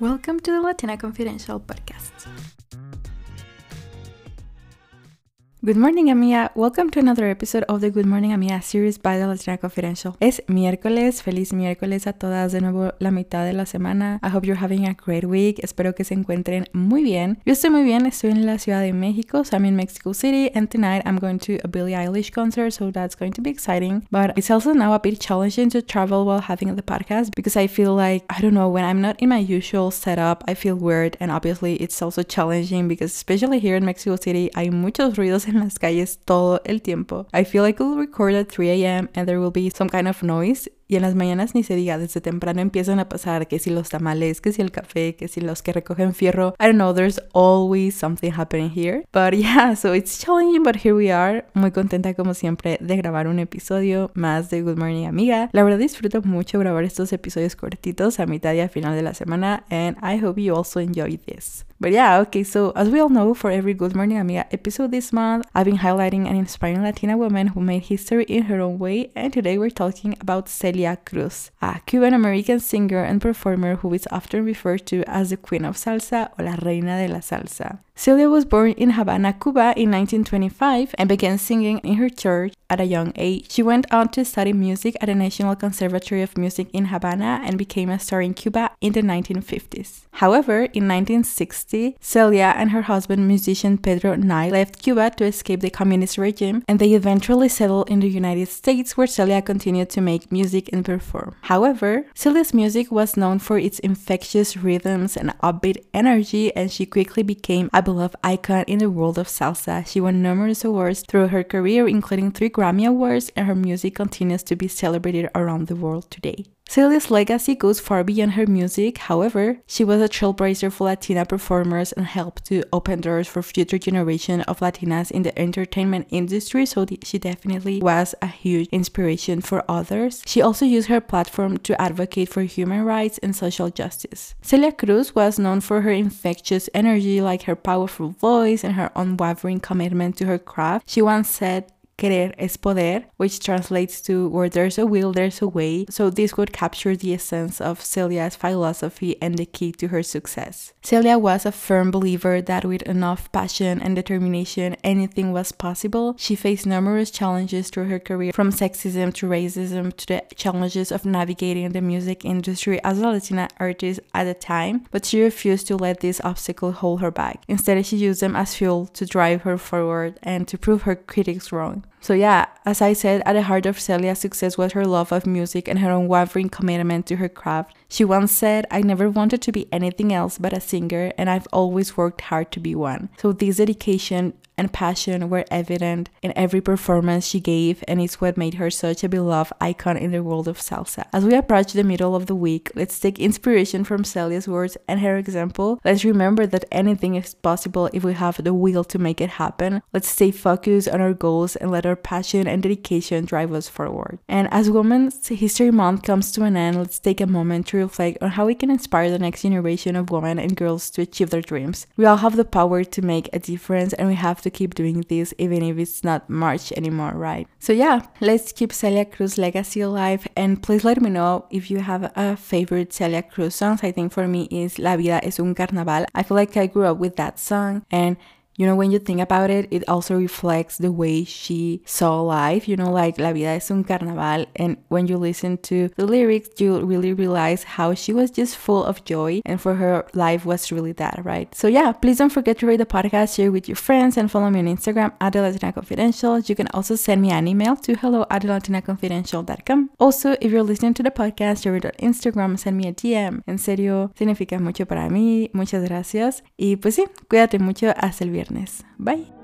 Welcome to the Latina Confidential podcast. Good morning, amiga. Welcome to another episode of the Good Morning, amiga series by the Latina Confidential. Es miércoles. Feliz miércoles a todas de nuevo la mitad de la semana. I hope you're having a great week. Espero que se encuentren muy bien. Yo estoy muy bien. Estoy en la Ciudad de México. So I'm in Mexico City. And tonight I'm going to a Billie Eilish concert. So that's going to be exciting. But it's also now a bit challenging to travel while having the podcast because I feel like, I don't know, when I'm not in my usual setup, I feel weird. And obviously it's also challenging because especially here in Mexico City, hay muchos ruidos en las calles todo el tiempo. I feel like we'll record at 3 a.m. and there will be some kind of noise y en las mañanas ni se diga, desde temprano empiezan a pasar que si los tamales, que si el café, que si los que recogen fierro. I don't know, there's always something happening here. But yeah, so it's challenging, but here we are. Muy contenta como siempre de grabar un episodio más de Good Morning Amiga. La verdad disfruto mucho grabar estos episodios cortitos a mitad y a final de la semana and I hope you also enjoy this. But yeah, okay, so as we all know, for every Good Morning Amiga episode this month, I've been highlighting an inspiring Latina woman who made history in her own way, and today we're talking about Celia Cruz, a Cuban American singer and performer who is often referred to as the Queen of Salsa or La Reina de la Salsa. Celia was born in Havana, Cuba in 1925 and began singing in her church at a young age. She went on to study music at the National Conservatory of Music in Havana and became a star in Cuba in the 1950s. However, in 1960, Celia and her husband, musician Pedro Knight, left Cuba to escape the communist regime and they eventually settled in the United States where Celia continued to make music and perform. However, Celia's music was known for its infectious rhythms and upbeat energy and she quickly became a beloved icon in the world of salsa. She won numerous awards through her career, including three Grammy Awards, and her music continues to be celebrated around the world today. Celia's legacy goes far beyond her music, however, she was a trailblazer for Latina performers and helped to open doors for future generation of Latinas in the entertainment industry, so she definitely was a huge inspiration for others. She also used her platform to advocate for human rights and social justice. Celia Cruz was known for her infectious energy, like her powerful voice and her unwavering commitment to her craft. She once said, Querer es poder, which translates to where there's a will, there's a way. So this would capture the essence of Celia's philosophy and the key to her success. Celia was a firm believer that with enough passion and determination, anything was possible. She faced numerous challenges through her career, from sexism to racism to the challenges of navigating the music industry as a Latina artist at the time, but she refused to let these obstacles hold her back. Instead, she used them as fuel to drive her forward and to prove her critics wrong. So yeah, as I said, at the heart of Celia's success was her love of music and her unwavering commitment to her craft. She once said, I never wanted to be anything else but a singer, and I've always worked hard to be one. So this dedication and passion were evident in every performance she gave, and it's what made her such a beloved icon in the world of salsa. As we approach the middle of the week, let's take inspiration from Celia's words and her example. Let's remember that anything is possible if we have the will to make it happen. Let's stay focused on our goals and let our passion and dedication drive us forward. And as Women's History Month comes to an end, let's take a moment to reflect on how we can inspire the next generation of women and girls to achieve their dreams. We all have the power to make a difference, and we have to keep doing this even if it's not March anymore, right? So yeah, let's keep Celia Cruz legacy alive and please let me know if you have a favorite Celia Cruz songs. I think for me is La Vida es un Carnaval. I feel like I grew up with that song and you know, when you think about it, it also reflects the way she saw life, you know, like La vida es un carnaval. And when you listen to the lyrics, you really realize how she was just full of joy. And for her, life was really that, right? So, yeah, please don't forget to rate the podcast, share with your friends, and follow me on Instagram at Confidential. You can also send me an email to hello at. Also, if you're listening to the podcast, share it on Instagram, send me a DM. En serio, significa mucho para mí. Muchas gracias. Y pues sí, cuídate mucho. Hasta el viernes. Bye.